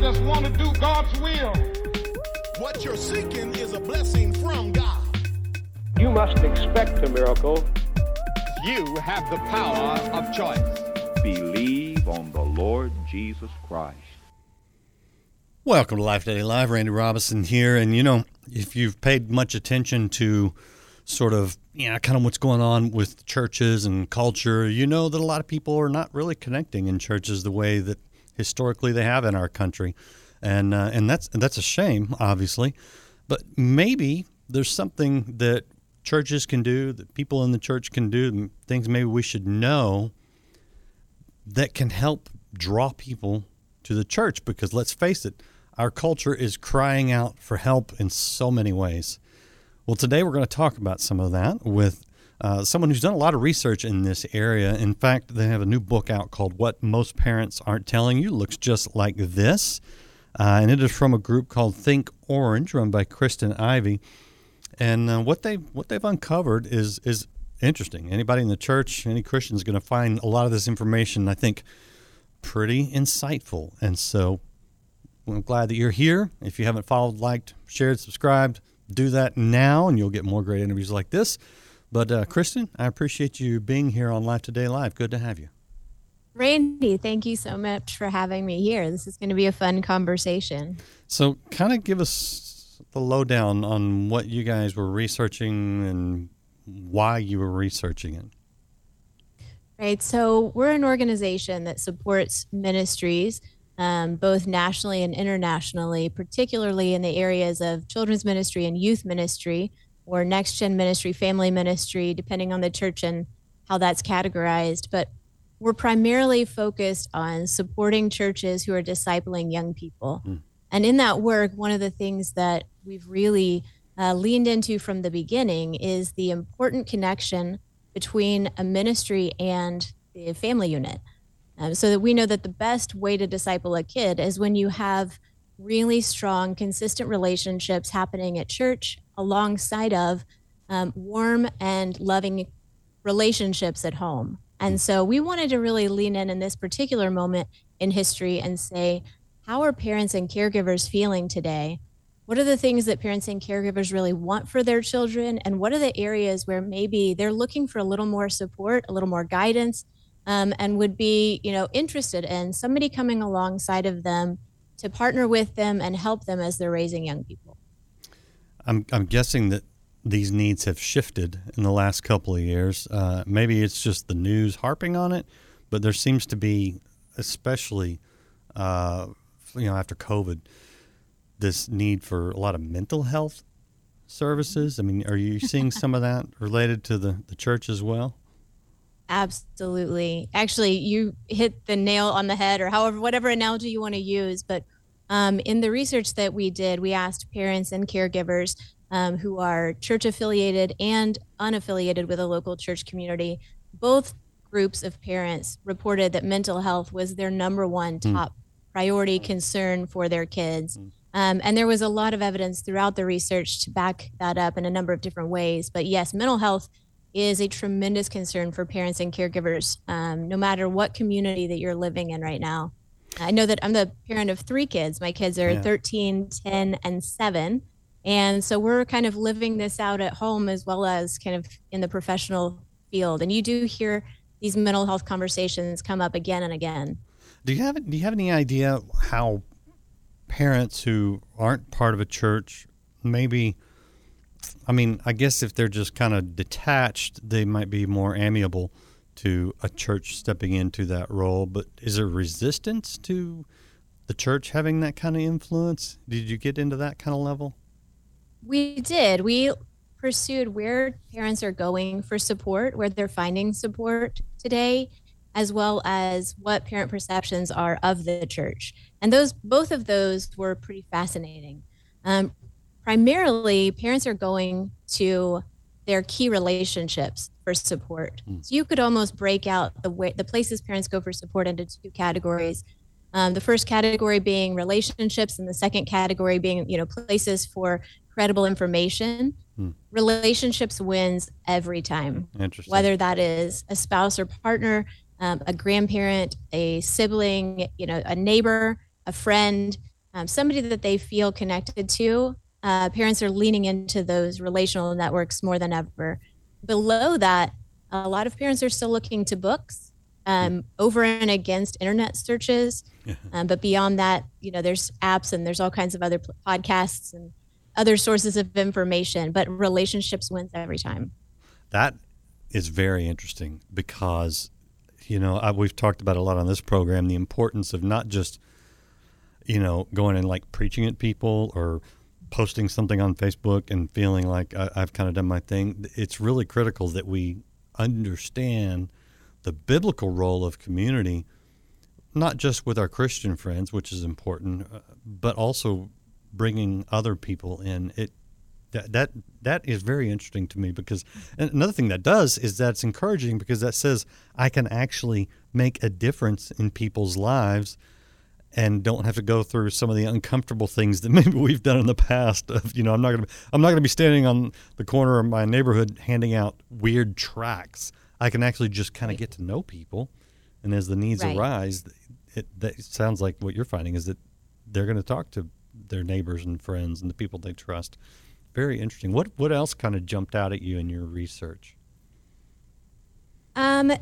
just want to do God's will. What you're seeking is a blessing from God. You must expect a miracle. You have the power of choice. Believe on the Lord Jesus Christ. Welcome to Life Today Live. Randy Robison here. And you know, if you've paid much attention to sort of, you know, kind of what's going on with churches and culture, you know that a lot of people are not really connecting in churches the way that historically they have in our country. And, uh, and that's, that's a shame, obviously. But maybe there's something that churches can do, that people in the church can do, things maybe we should know that can help draw people to the church. Because let's face it, our culture is crying out for help in so many ways. Well, today we're going to talk about some of that with uh, someone who's done a lot of research in this area. In fact, they have a new book out called What Most Parents Aren't Telling You. Looks just like this. Uh, and it is from a group called Think Orange, run by Kristen Ivy. And uh, what they what they've uncovered is is interesting. Anybody in the church, any Christian is going to find a lot of this information. I think pretty insightful. And so I'm glad that you're here. If you haven't followed, liked, shared, subscribed, do that now, and you'll get more great interviews like this. But uh, Kristen, I appreciate you being here on Life Today Live. Good to have you. Randy, thank you so much for having me here. This is going to be a fun conversation. So, kind of give us the lowdown on what you guys were researching and why you were researching it. Right. So, we're an organization that supports ministries um, both nationally and internationally, particularly in the areas of children's ministry and youth ministry, or next gen ministry, family ministry, depending on the church and how that's categorized. But we're primarily focused on supporting churches who are discipling young people. Mm. And in that work, one of the things that we've really uh, leaned into from the beginning is the important connection between a ministry and the family unit. Um, so that we know that the best way to disciple a kid is when you have really strong, consistent relationships happening at church alongside of um, warm and loving relationships at home. And so we wanted to really lean in in this particular moment in history and say, how are parents and caregivers feeling today? What are the things that parents and caregivers really want for their children? And what are the areas where maybe they're looking for a little more support, a little more guidance, um, and would be, you know, interested in somebody coming alongside of them to partner with them and help them as they're raising young people. I'm, I'm guessing that these needs have shifted in the last couple of years. Uh, maybe it's just the news harping on it, but there seems to be, especially, uh, you know, after COVID, this need for a lot of mental health services. I mean, are you seeing some of that related to the, the church as well? Absolutely. Actually, you hit the nail on the head, or however, whatever analogy you want to use. But um, in the research that we did, we asked parents and caregivers um, who are church affiliated and unaffiliated with a local church community. Both groups of parents reported that mental health was their number one hmm. top mm. priority concern for their kids. Mm. Um, and there was a lot of evidence throughout the research to back that up in a number of different ways. But yes, mental health is a tremendous concern for parents and caregivers, um, no matter what community that you're living in right now. I know that I'm the parent of three kids. My kids are yeah. 13, 10, and 7. And so we're kind of living this out at home as well as kind of in the professional field. And you do hear these mental health conversations come up again and again. Do you have do you have any idea how parents who aren't part of a church maybe I mean, I guess if they're just kind of detached, they might be more amiable to a church stepping into that role. But is there resistance to the church having that kind of influence? Did you get into that kind of level? We did. We pursued where parents are going for support, where they're finding support today, as well as what parent perceptions are of the church. And those both of those were pretty fascinating. Um, primarily parents are going to their key relationships for support. Mm. So you could almost break out the way the places parents go for support into two categories. Um, the first category being relationships, and the second category being you know places for credible information. Mm. Relationships wins every time. Interesting. Whether that is a spouse or partner, um, a grandparent, a sibling, you know, a neighbor, a friend, um, somebody that they feel connected to, uh, parents are leaning into those relational networks more than ever. Below that, a lot of parents are still looking to books um, over and against internet searches. Um, but beyond that, you know, there's apps and there's all kinds of other podcasts and other sources of information. But relationships wins every time. That is very interesting because, you know, I, we've talked about a lot on this program the importance of not just, you know, going and like preaching at people or posting something on Facebook and feeling like I, I've kind of done my thing. It's really critical that we understand the biblical role of community, not just with our Christian friends, which is important, uh, but also bringing other people in. It that that that is very interesting to me because another thing that does is that it's encouraging because that says I can actually make a difference in people's lives and don't have to go through some of the uncomfortable things that maybe we've done in the past of you know I'm not going to I'm not going to be standing on the corner of my neighborhood handing out weird tracts. I can actually just kind of get to know people and as the needs Right. arise it that sounds like what you're finding is that they're going to talk to their neighbors and friends and the people they trust. Very interesting. What what else kind of jumped out at you in your research? Um,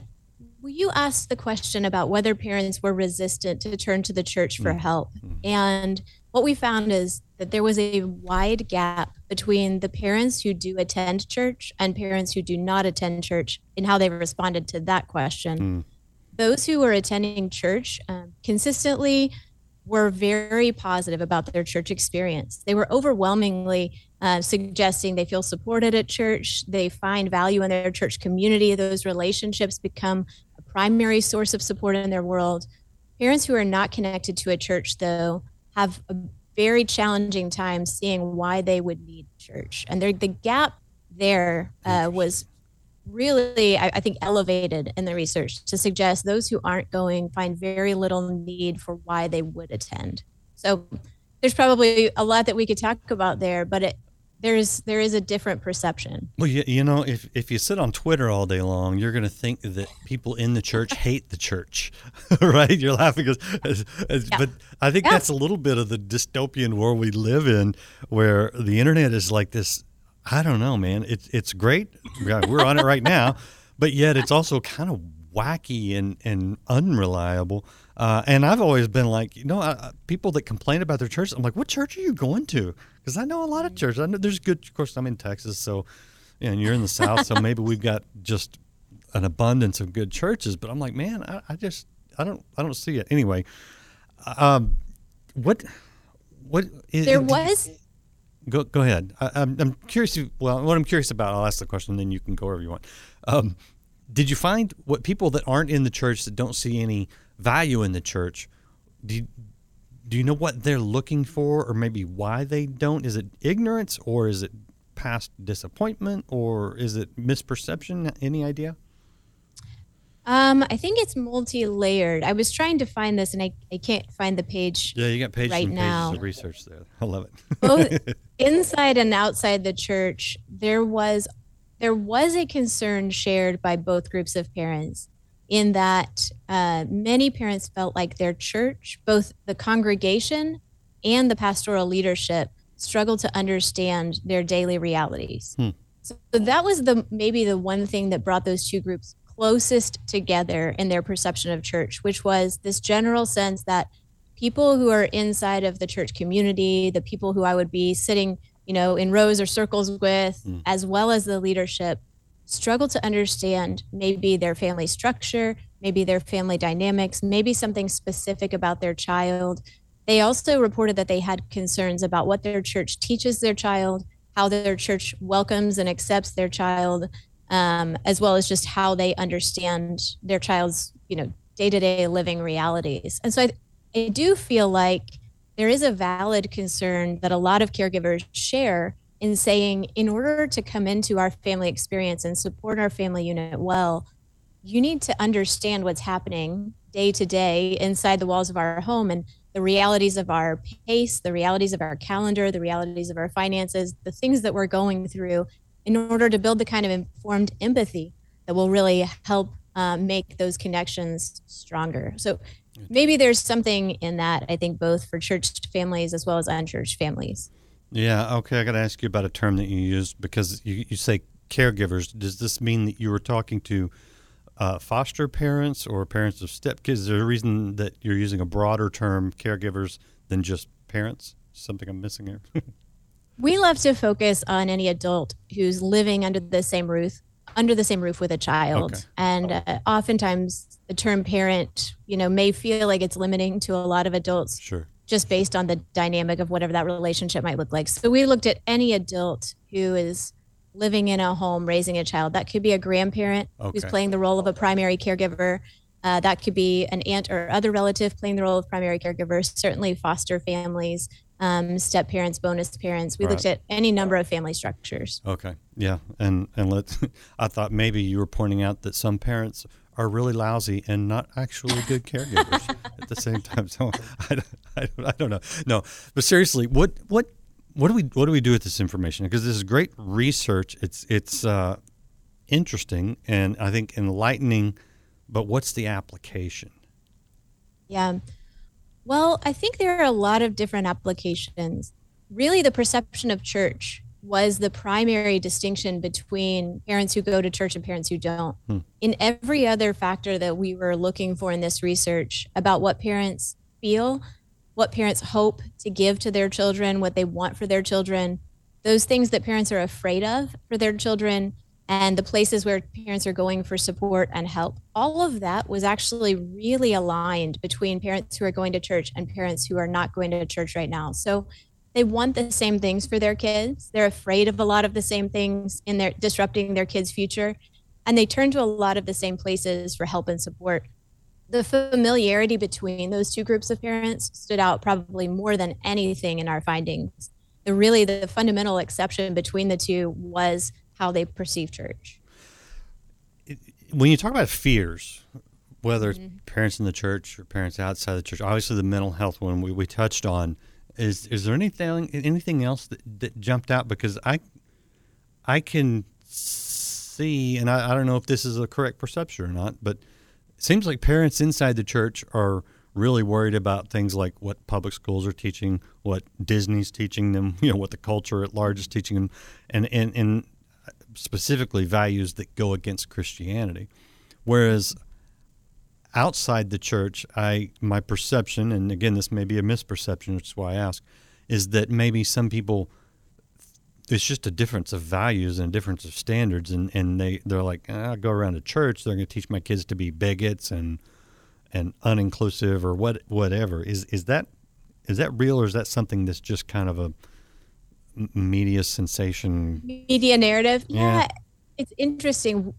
you asked the question about whether parents were resistant to turn to the church for help. And what we found is that there was a wide gap between the parents who do attend church and parents who do not attend church in how they responded to that question. Those who were attending church um, consistently were very positive about their church experience. They were overwhelmingly uh, suggesting they feel supported at church. They find value in their church community. Those relationships become primary source of support in their world. Parents who are not connected to a church, though, have a very challenging time seeing why they would need church. And there, the gap there uh, was really, I, I think, elevated in the research to suggest those who aren't going find very little need for why they would attend. So there's probably a lot that we could talk about there, but it, there's there is a different perception. Well, you, you know, if, if you sit on Twitter all day long, you're going to think that people in the church hate the church, right? You're laughing, as, but I think Yeah. that's a little bit of the dystopian world we live in, where the internet is like this. I don't know, man. It's it's great. We're on it right now, but yet it's also kind of wacky and and unreliable. Uh, and I've always been like, you know, uh, people that complain about their church. I'm like, what church are you going to? Because I know a lot of churches. I know there's good. Of course, I'm in Texas, so and you're in the South, so maybe we've got just an abundance of good churches. But I'm like, man, I, I just I don't I don't see it anyway. Um, what what is, There was Go go ahead. I, I'm I'm curious. if- Well, what I'm curious about, I'll ask the question, and then you can go wherever you want. Um, did you find what people that aren't in the church that don't see any value in the church? Do you, do you know what they're looking for, or maybe why they don't? Is it ignorance, or is it past disappointment, or is it misperception? Any idea? um I think it's multi-layered. I was trying to find this and I, I can't find the page Yeah, you got pages Right and now. pages of research there. I love it. both inside and outside the church there was there was a concern shared by both groups of parents in that uh, many parents felt like their church both the congregation and the pastoral leadership struggled to understand their daily realities Hmm. so that was the maybe the one thing that brought those two groups closest together in their perception of church which was this general sense that people who are inside of the church community, the people who I would be sitting, you know, in rows or circles with, as well as the leadership, struggle to understand maybe their family structure, maybe their family dynamics, maybe something specific about their child. They also reported that they had concerns about what their church teaches their child, how their church welcomes and accepts their child, um, as well as just how they understand their child's, you know, day-to-day living realities. And so I, I do feel like there is a valid concern that a lot of caregivers share in saying, in order to come into our family experience and support our family unit well, you need to understand what's happening day to day inside the walls of our home and the realities of our pace, the realities of our calendar, the realities of our finances, the things that we're going through in order to build the kind of informed empathy that will really help um, make those connections stronger. So maybe there's something in that. I think both for church families as well as unchurched families. Yeah. Okay. I got to ask you about a term that you use because you, you say caregivers. Does this mean that you were talking to uh, foster parents or parents of stepkids? Is there a reason that you're using a broader term, caregivers, than just parents? Something I'm missing here. we love to focus on any adult who's living under the same roof under the same roof with a child Okay. and uh, oftentimes the term parent you know may feel like it's limiting to a lot of adults sure. Just based on the dynamic of whatever that relationship might look like so we looked at any adult who is living in a home raising a child that could be a grandparent who's playing the role of a primary caregiver uh, that could be an aunt or other relative playing the role of primary caregiver certainly foster families um, step parents bonus parents we Right. looked at any number of family structures Okay. Yeah. And and let I thought maybe you were pointing out that some parents are really lousy and not actually good caregivers at the same time. So I, don't- I, I don't know. No, but seriously, what what what do we what do we do with this information? Because this is great research. It's it's uh, interesting and I think enlightening. But what's the application? Yeah. Well, I think there are a lot of different applications. Really, the perception of church was the primary distinction between parents who go to church and parents who don't. Hmm. In every other factor that we were looking for in this research about what parents feel, what parents hope to give to their children, what they want for their children, those things that parents are afraid of for their children, and the places where parents are going for support and help. All of that was actually really aligned between parents who are going to church and parents who are not going to church right now. So they want the same things for their kids. They're afraid of a lot of the same things in their disrupting their kids' future. And they turn to a lot of the same places for help and support. The familiarity between those two groups of parents stood out probably more than anything in our findings. The really the fundamental exception between the two was how they perceive church. when you talk about fears, whether it's mm-hmm. parents in the church or parents outside the church, obviously the mental health one we, we touched on. Is is there anything anything else that, that jumped out? Because I I can see, and I, I don't know if this is a correct perception or not, but it seems like parents inside the church are really worried about things like what public schools are teaching, what Disney's teaching them, you know, what the culture at large is teaching them, and and, and specifically values that go against Christianity. Whereas outside the church, I my perception, and again this may be a misperception, which is why I ask, is that maybe some people it's just a difference of values and a difference of standards, and, and they they're like, "Ah, I go around to church, they're going to teach my kids to be bigots and and uninclusive or what whatever. Is is that is that real or is that something that's just kind of a media sensation? Media narrative. Yeah. Yeah. It's interesting.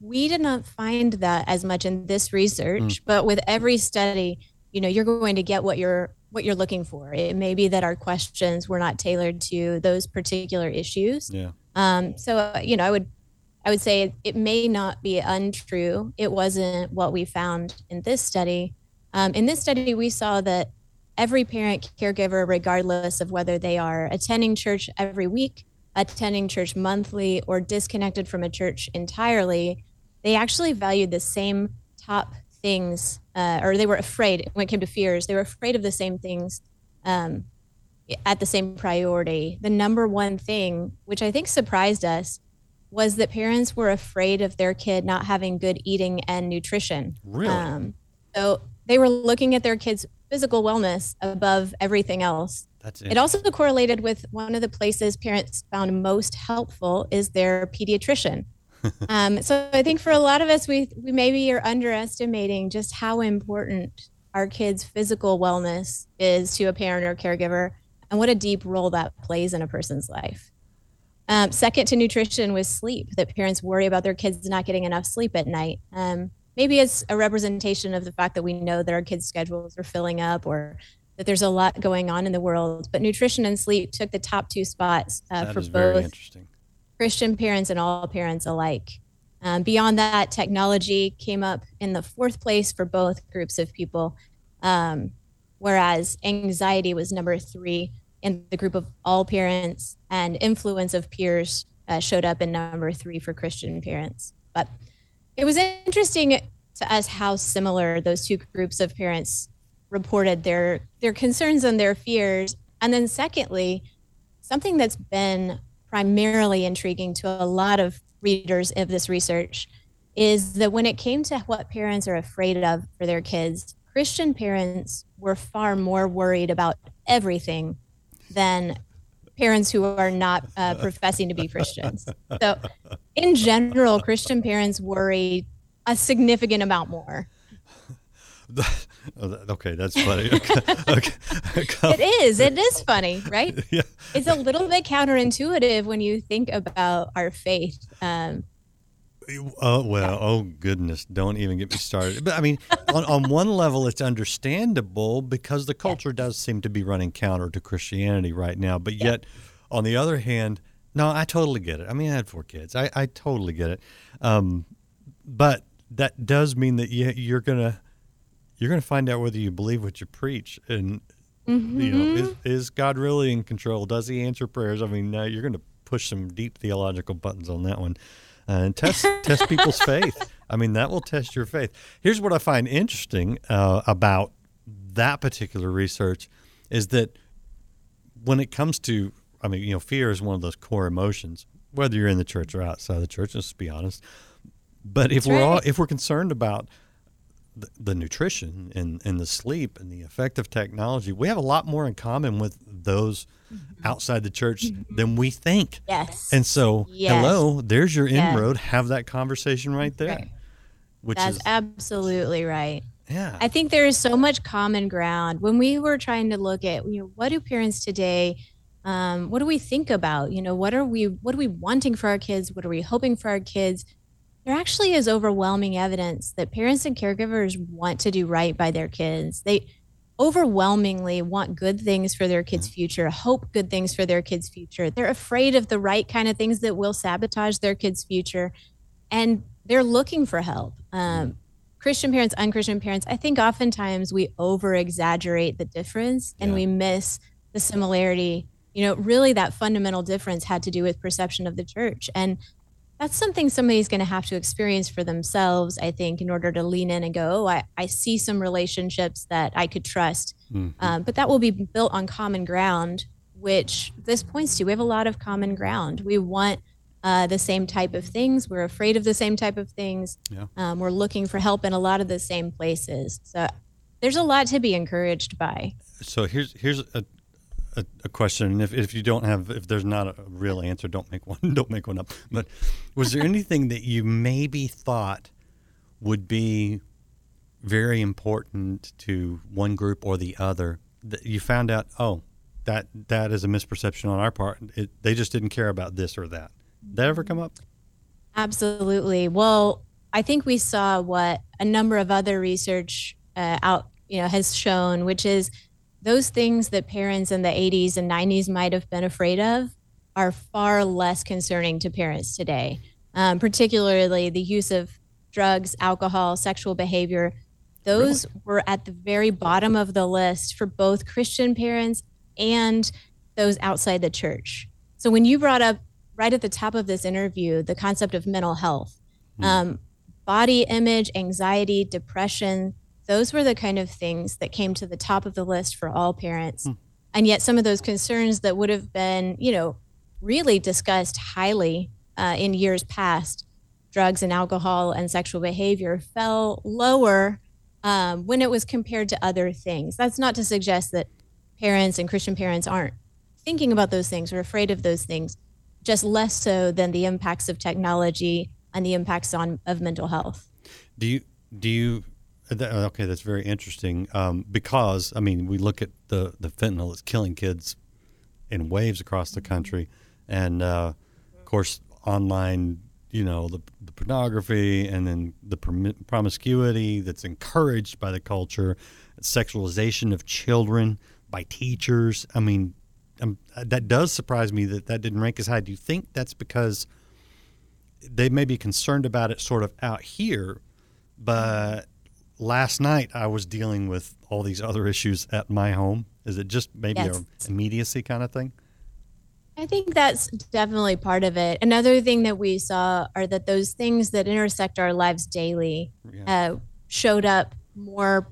We did not find that as much in this research, but with every study, you know, you're going to get what you're what you're looking for. It may be that our questions were not tailored to those particular issues. Yeah. Um, so you know, I would I would say it, it may not be untrue. It wasn't what we found in this study. Um, in this study, we saw that every parent caregiver, regardless of whether they are attending church every week, attending church monthly, or disconnected from a church entirely, they actually valued the same top things, uh, or they were afraid when it came to fears. They were afraid of the same things um, at the same priority. The number one thing, which I think surprised us, was that parents were afraid of their kid not having good eating and nutrition. Really? Um, so they were looking at their kids' physical wellness above everything else. That's It also correlated with one of the places parents found most helpful is their pediatrician. um, so I think for a lot of us, we we maybe are underestimating just how important our kids' physical wellness is to a parent or caregiver, and what a deep role that plays in a person's life. Um, second to nutrition was sleep. That parents worry about their kids not getting enough sleep at night. Um, maybe it's a representation of the fact that we know that our kids' schedules are filling up, or that there's a lot going on in the world. But nutrition and sleep took the top two spots uh, for both interesting. Christian parents and all parents alike. Um, beyond that, technology came up in the fourth place for both groups of people, um, whereas anxiety was number three in the group of all parents, and influence of peers uh, showed up in number three for Christian parents. But it was interesting to us how similar those two groups of parents reported their their concerns and their fears. And then secondly, something that's been primarily intriguing to a lot of readers of this research is that when it came to what parents are afraid of for their kids, Christian parents were far more worried about everything than parents who are not uh, professing to be Christians. So, in general, Christian parents worry a significant amount more. okay, that's funny. okay, okay. It is. It is funny, right? Yeah. It's a little bit counterintuitive when you think about our faith. Um, Oh well, oh goodness! Don't even get me started. But I mean, on, on one level, it's understandable because the culture does seem to be running counter to Christianity right now. But yet, on the other hand, no, I totally get it. I mean, I had four kids. I, I totally get it. Um, but that does mean that you, you're gonna you're gonna find out whether you believe what you preach, and you know, is, is God really in control? Does He answer prayers? I mean, uh, you're gonna push some deep theological buttons on that one uh, and test test people's faith. I mean, that will test your faith. Here's what I find interesting uh, about that particular research is that when it comes to, I mean, you know, fear is one of those core emotions, whether you're in the church or outside the church. Let's be honest. But if That's we're all—if we're concerned about the, the nutrition and, and the sleep and the effect of technology, we have a lot more in common with those outside the church than we think. yes. And so, Yes. hello, there's your Yeah. inroad. Have that conversation right there. Right. Which That's is, absolutely right. yeah. I think there is so much common ground when we were trying to look at you know what do parents today um, what do we think about you know what are we what are we wanting for our kids what are we hoping for our kids there actually is overwhelming evidence that parents and caregivers want to do right by their kids they overwhelmingly want good things for their kids future hope good things for their kids future they're afraid of the right kind of things that will sabotage their kids future and they're looking for help um, Christian parents, unchristian parents, I think oftentimes we over exaggerate the difference and Yeah. we miss the similarity. You know, really that fundamental difference had to do with perception of the church. And that's something somebody's going to have to experience for themselves, I think, in order to lean in and go, oh, I, I see some relationships that I could trust. Mhm. Um, but that will be built on common ground, which this points to. We have a lot of common ground. We want uh, the same type of things. We're afraid of the same type of things. Yeah. Um, we're looking for help in a lot of the same places. So there's a lot to be encouraged by. so here's here's a, a, a question. If, if you don't have if there's not a real answer, don't make one. Don't make one up. But was there anything that you maybe thought would be very important to one group or the other that you found out? Oh, that that is a misperception on our part. It, they just didn't care about this or that. Did that ever come up? Absolutely. Well, I think we saw what a number of other research uh, out, you know, has shown, which is those things that parents in the 80s and 90s might have been afraid of are far less concerning to parents today. Um, particularly the use of drugs, alcohol, sexual behavior. Those were at the very bottom of the list for both Christian parents and those outside the church. So when you brought up right at the top of this interview the concept of mental health, um, body image, anxiety, depression, those were the kind of things that came to the top of the list for all parents. And yet, some of those concerns that would have been, you know, really discussed highly uh, in years past, drugs and alcohol and sexual behavior, fell lower um, when it was compared to other things. That's not to suggest that parents and Christian parents aren't thinking about those things or afraid of those things, just less so than the impacts of technology and the impacts on of mental health. Do you do you? That- Okay, that's very interesting. Um, because I mean, we look at the the fentanyl that's killing kids in waves across the country, and uh, of course, online. You know the, the pornography and then the promi- promiscuity that's encouraged by the culture, sexualization of children by teachers. I mean, um, that does surprise me that that didn't rank as high. Do you think that's because they may be concerned about it sort of out here, but last night I was dealing with all these other issues at my home. Is it just maybe Yes. a immediacy kind of thing? I think that's definitely part of it. Another thing that we saw are that those things that intersect our lives daily, Yeah. uh, showed up more,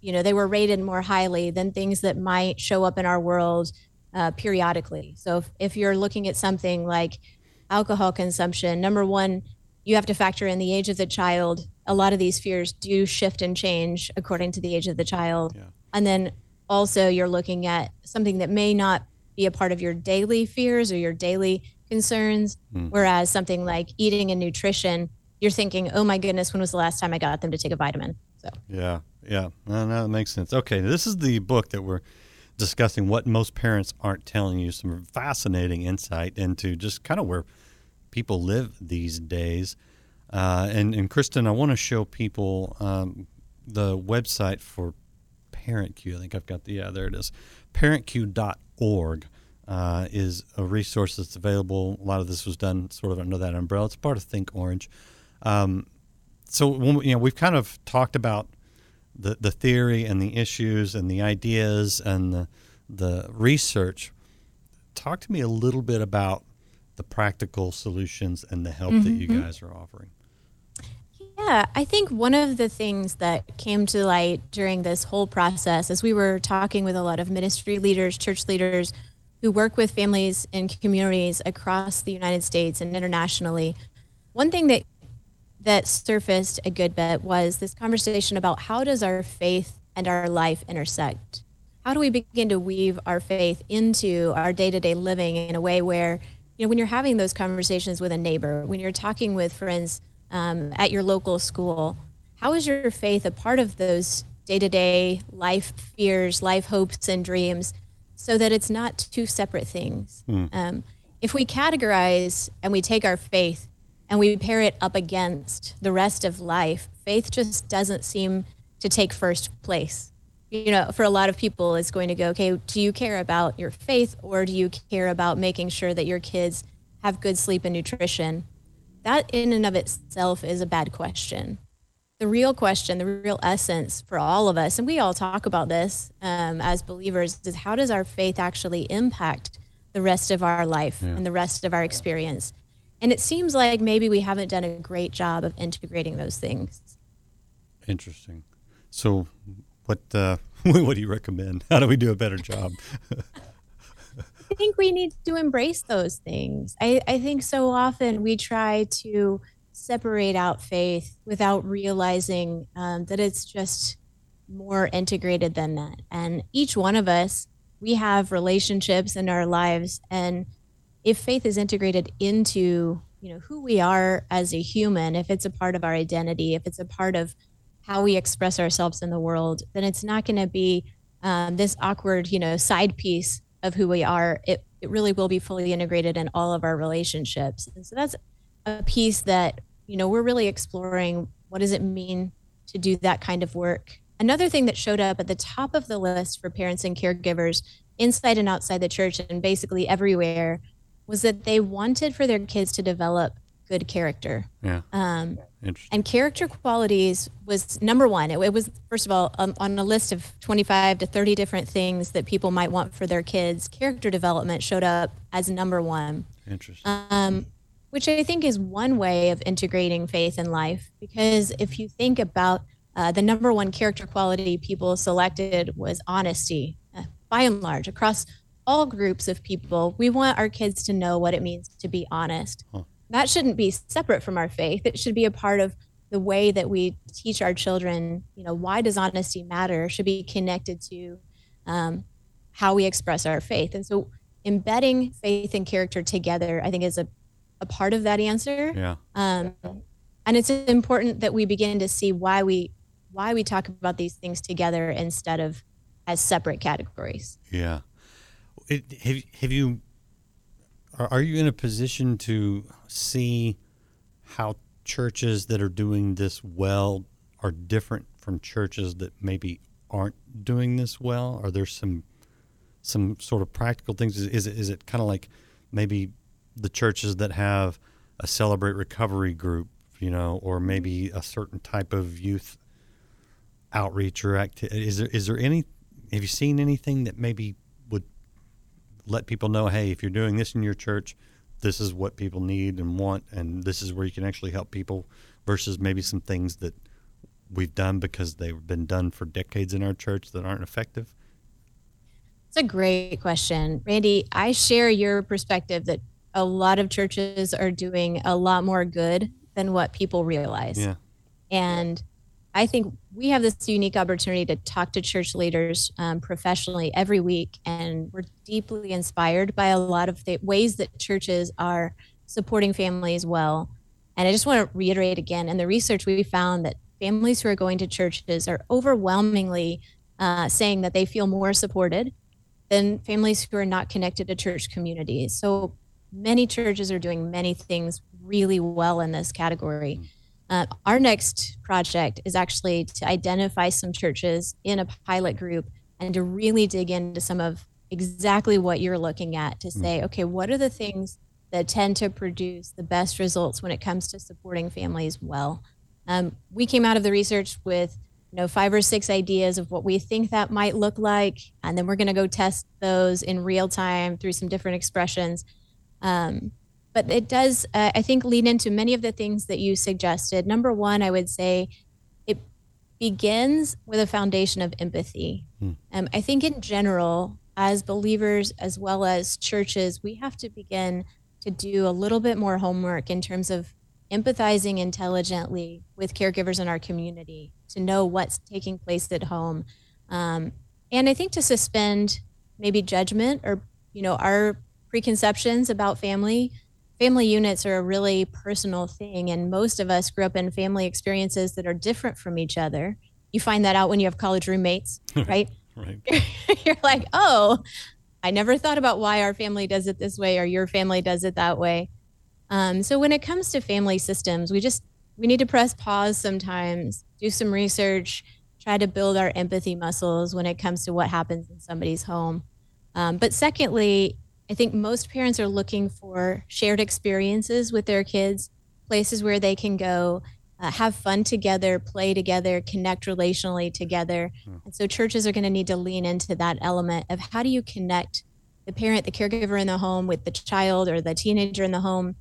you know, they were rated more highly than things that might show up in our world uh, periodically. So if, if you're looking at something like alcohol consumption, number one, you have to factor in the age of the child. A lot of these fears do shift and change according to the age of the child. Yeah. And then also you're looking at something that may not be a part of your daily fears or your daily concerns. Hmm. Whereas something like eating and nutrition, you're thinking, oh my goodness, when was the last time I got them to take a vitamin? So Yeah, yeah. No, no, that makes sense. Okay, this is the book that we're discussing what most parents aren't telling you. Some fascinating insight into just kind of where people live these days. Uh, and, and Kristen, I want to show people um, the website for Parent Cue. I think I've got the, yeah, there it is. ParentCue.org uh, is a resource that's available. A lot of this was done sort of under that umbrella. It's part of Think Orange. Um, so when you know we've kind of talked about the the theory and the issues and the ideas and the the research. Talk to me a little bit about the practical solutions and the help that mm-hmm, you mm-hmm. guys are offering. Yeah, I think one of the things that came to light during this whole process, as we were talking with a lot of ministry leaders, church leaders who work with families and communities across the United States and internationally, one thing that that surfaced a good bit was this conversation about how does our faith and our life intersect? How do we begin to weave our faith into our day-to-day living in a way where, you know, when you're having those conversations with a neighbor, when you're talking with friends um, at your local school, how is your faith a part of those day-to-day life fears, life hopes, and dreams, so that it's not two separate things? Um, if we categorize and we take our faith and we pair it up against the rest of life, faith just doesn't seem to take first place. You know, for a lot of people, it's going to go, okay, do you care about your faith or do you care about making sure that your kids have good sleep and nutrition? That, in and of itself, is a bad question. The real question, the real essence for all of us, and we all talk about this um, as believers, is how does our faith actually impact the rest of our life and the rest of our experience? And it seems like maybe we haven't done a great job of integrating those things. Interesting. So, what uh, what do you recommend? How do we do a better job? I think we need to embrace those things. I, I think so often we try to separate out faith without realizing um, that it's just more integrated than that. And each one of us, we have relationships in our lives. And if faith is integrated into you know who we are as a human, if it's a part of our identity, if it's a part of how we express ourselves in the world, then it's not going to be um, this awkward, you know, side piece of who we are. It, it really will be fully integrated in all of our relationships. And so that's a piece that, you know, we're really exploring. What does it mean to do that kind of work? Another thing that showed up at the top of the list for parents and caregivers inside and outside the church and basically everywhere was that they wanted for their kids to develop good character. Yeah, Um, interesting. and character qualities was number one. It, it was, first of all, um, on a list of 25 to 30 different things that people might want for their kids, character development showed up as number one, Interesting. um, which I think is one way of integrating faith in life. Because if you think about uh, the number one character quality people selected was honesty, uh, by and large, across all groups of people, we want our kids to know what it means to be honest. That shouldn't be separate from our faith. It should be a part of the way that we teach our children. You know, why does honesty matter? Should be connected to um, how we express our faith. And so, embedding faith and character together, I think, is a, a part of that answer. yeah. Um, and it's important that we begin to see why we why we talk about these things together instead of as separate categories. Yeah. It, have have you are, you in a position to see how churches that are doing this well are different from churches that maybe aren't doing this well? Are there some some sort of practical things? Is, is it is it kind of like maybe the churches that have a celebrate recovery group, you know, or maybe a certain type of youth outreach or activity? Is there is there any? Have you seen anything that maybe let people know, hey, if you're doing this in your church, this is what people need and want, and this is where you can actually help people, versus maybe some things that we've done because they've been done for decades in our church that aren't effective? It's a great question. Randy, I share your perspective that a lot of churches are doing a lot more good than what people realize. Yeah. And I think we have this unique opportunity to talk to church leaders um, professionally every week, and we're deeply inspired by a lot of the ways that churches are supporting families well. And I just want to reiterate again in the research, we found that families who are going to churches are overwhelmingly uh, saying that they feel more supported than families who are not connected to church communities. So many churches are doing many things really well in this category. Uh, our next project is actually to identify some churches in a pilot group and to really dig into some of exactly what you're looking at to say, okay, what are the things that tend to produce the best results when it comes to supporting families well? Um, we came out of the research with you know five or six ideas of what we think that might look like and then we're going to go test those in real time through some different expressions um, but it does uh, i think lead into many of the things that you suggested. Number one i would say it begins with a foundation of empathy. Um, i think in general as believers as well as churches we have to begin to do a little bit more homework in terms of empathizing intelligently with caregivers in our community to know what's taking place at home. Um, and i think to suspend maybe judgment or you know our preconceptions about family family units are a really personal thing and most of us grew up in family experiences that are different from each other you find that out when you have college roommates right Right. you're like oh i never thought about why our family does it this way or your family does it that way um, so when it comes to family systems, we just we need to press pause sometimes, do some research, try to build our empathy muscles when it comes to what happens in somebody's home. Um, but secondly, I think most parents are looking for shared experiences with their kids, places where they can go, uh, have fun together, play together, connect relationally together. And so churches are going to need to lean into that element of how do you connect the parent, the caregiver in the home with the child or the teenager in the home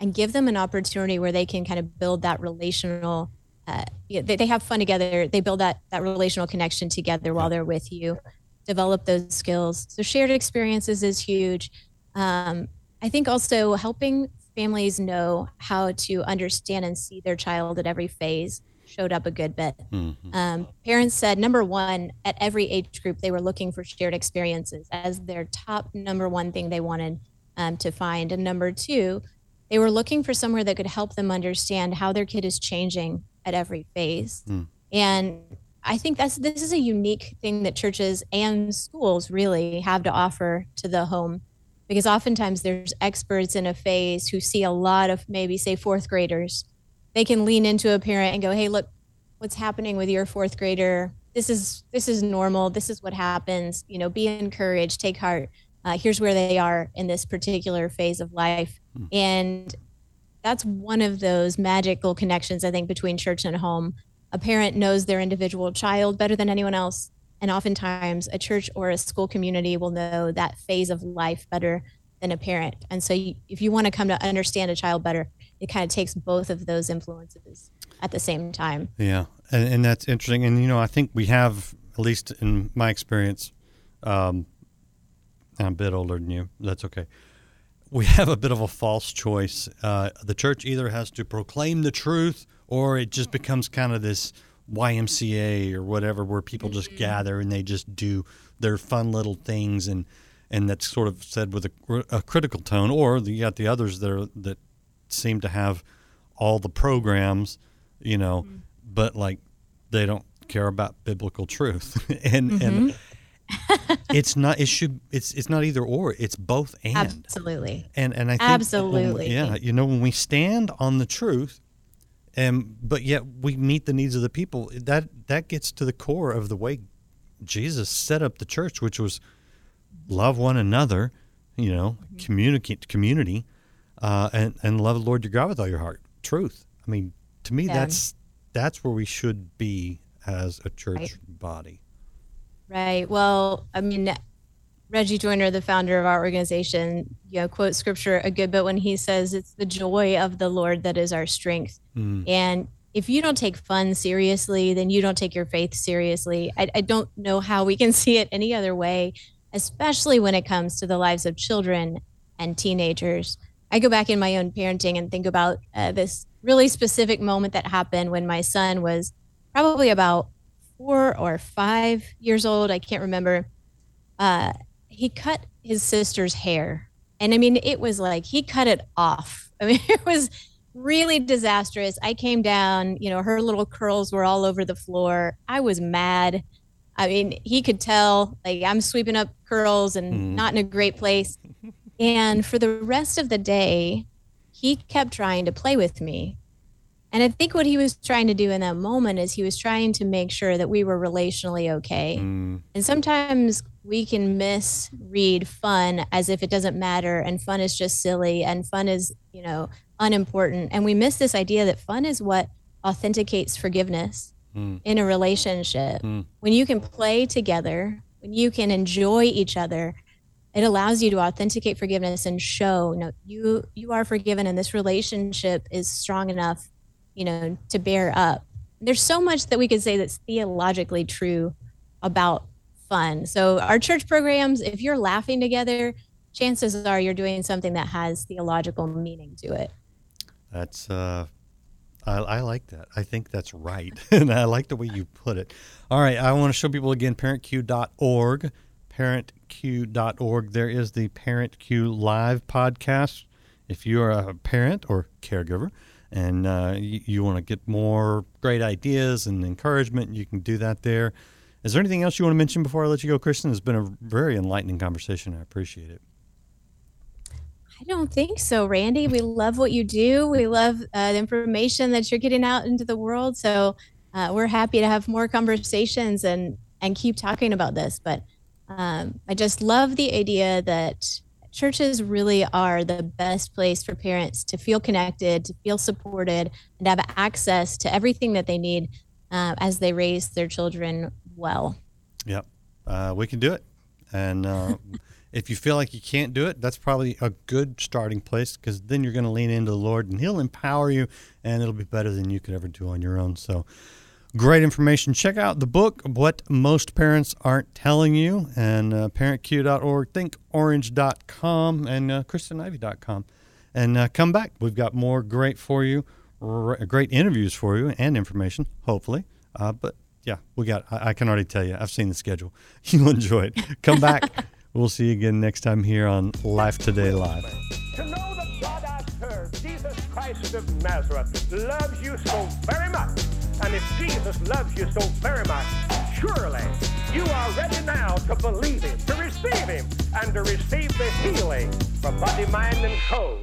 and give them an opportunity where they can kind of build that relational uh, they, they have fun together. They build that that relational connection together while they're with you develop those skills. So shared experiences is huge. Um, i think also helping families know how to understand and see their child at every phase showed up a good bit. Um, parents said number one at every age group they were looking for shared experiences as their top number one thing they wanted um, to find. And number two they were looking for somewhere that could help them understand how their kid is changing at every phase. And I think that's this is a unique thing that churches and schools really have to offer to the home because oftentimes there's experts in a phase who see a lot of maybe say fourth graders. They can lean into a parent and go, "Hey, look what's happening with your fourth grader. This is this is normal. This is what happens. You know, be encouraged, take heart. Uh, here's where they are in this particular phase of life." And that's one of those magical connections, I think, between church and home. A parent knows their individual child better than anyone else. And oftentimes, a church or a school community will know that phase of life better than a parent. And so, you, if you want to come to understand a child better, it kind of takes both of those influences at the same time. Yeah, and, and that's interesting. And you know, I think we have, at least in my experience, um, I'm a bit older than you. That's okay. We have a bit of a false choice. Uh, the church either has to proclaim the truth, or it just becomes kind of this YMCA or whatever, where people just mm-hmm. gather and they just do their fun little things, and and that's sort of said with a, a critical tone. Or you got the others that are, that seem to have all the programs, you know, mm-hmm. but like they don't care about biblical truth, and and mm-hmm. it's not. It should. It's it's not either or. It's both and. Absolutely. And and I think when- Absolutely. yeah. You know, when we stand on the truth, and but yet we meet the needs of the people. That that gets to the core of the way Jesus set up the church, which was love one another. You know, communicate community, uh, and and love the Lord your God with all your heart. Truth. I mean, to me, Yeah. that's that's where we should be as a church Right. body. Right. Well, I mean, Reggie Joiner, the founder of our organization, you know, quotes scripture a good bit when he says it's the joy of the Lord that is our strength. And if you don't take fun seriously, then you don't take your faith seriously. I, I don't know how we can see it any other way, especially when it comes to the lives of children and teenagers. I go back in my own parenting and think about uh, this really specific moment that happened when my son was probably about four or five years old. I can't remember. Uh, he cut his sister's hair. And I mean, it was like he cut it off. I mean, it was really disastrous. I came down, you know, her little curls were all over the floor. I was mad. I mean, he could tell, like, I'm sweeping up curls and mm. not in a great place. and for the rest of the day, he kept trying to play with me. And I think what he was trying to do in that moment is he was trying to make sure that we were relationally okay. Mm. And sometimes we can misread fun as if it doesn't matter and fun is just silly and fun is, you know, unimportant. And we miss this idea that fun is what authenticates forgiveness mm. in a relationship. Mm. When you can play together, when you can enjoy each other, it allows you to authenticate forgiveness and show, you know, you you are forgiven and this relationship is strong enough, you know, to bear up. There's so much that we could say that's theologically true about fun. So our church programs, if you're laughing together, chances are you're doing something that has theological meaning to it. That's uh, I, I, like that. I think that's right, and I like the way you put it. All right, I want to show people again parentcue.org, parentcue.org. There is the ParentCue Live podcast. If you are a parent or caregiver and uh, you, you want to get more great ideas and encouragement, you can do that there. Is there anything else you want to mention before I let you go, Kristen? It's been a very enlightening conversation. I appreciate it. I don't think so, Randy. We love what you do. We love uh, the information that you're getting out into the world. So uh, we're happy to have more conversations and and keep talking about this. But um, I just love the idea that churches really are the best place for parents to feel connected, to feel supported, and have access to everything that they need uh, as they raise their children well. Yep, uh, we can do it, and. Uh, If you feel like you can't do it, that's probably a good starting place because then you're going to lean into the Lord and He'll empower you and it'll be better than you could ever do on your own. So, great information. Check out the book, What Most Parents Aren't Telling You, and uh, parentcue.org, thinkorange.com, and uh, kristenivy.com. And uh, come back. We've got more great for you, r- great interviews for you, and information, hopefully. Uh, but yeah, we got, I, I can already tell you, I've seen the schedule. You'll enjoy it. Come back. We'll see you again next time here on Life Today Live. To know that God I serve, Jesus Christ of Nazareth, loves you so very much, and if Jesus loves you so very much, surely you are ready now to believe Him, to receive Him, and to receive the healing for body, mind, and soul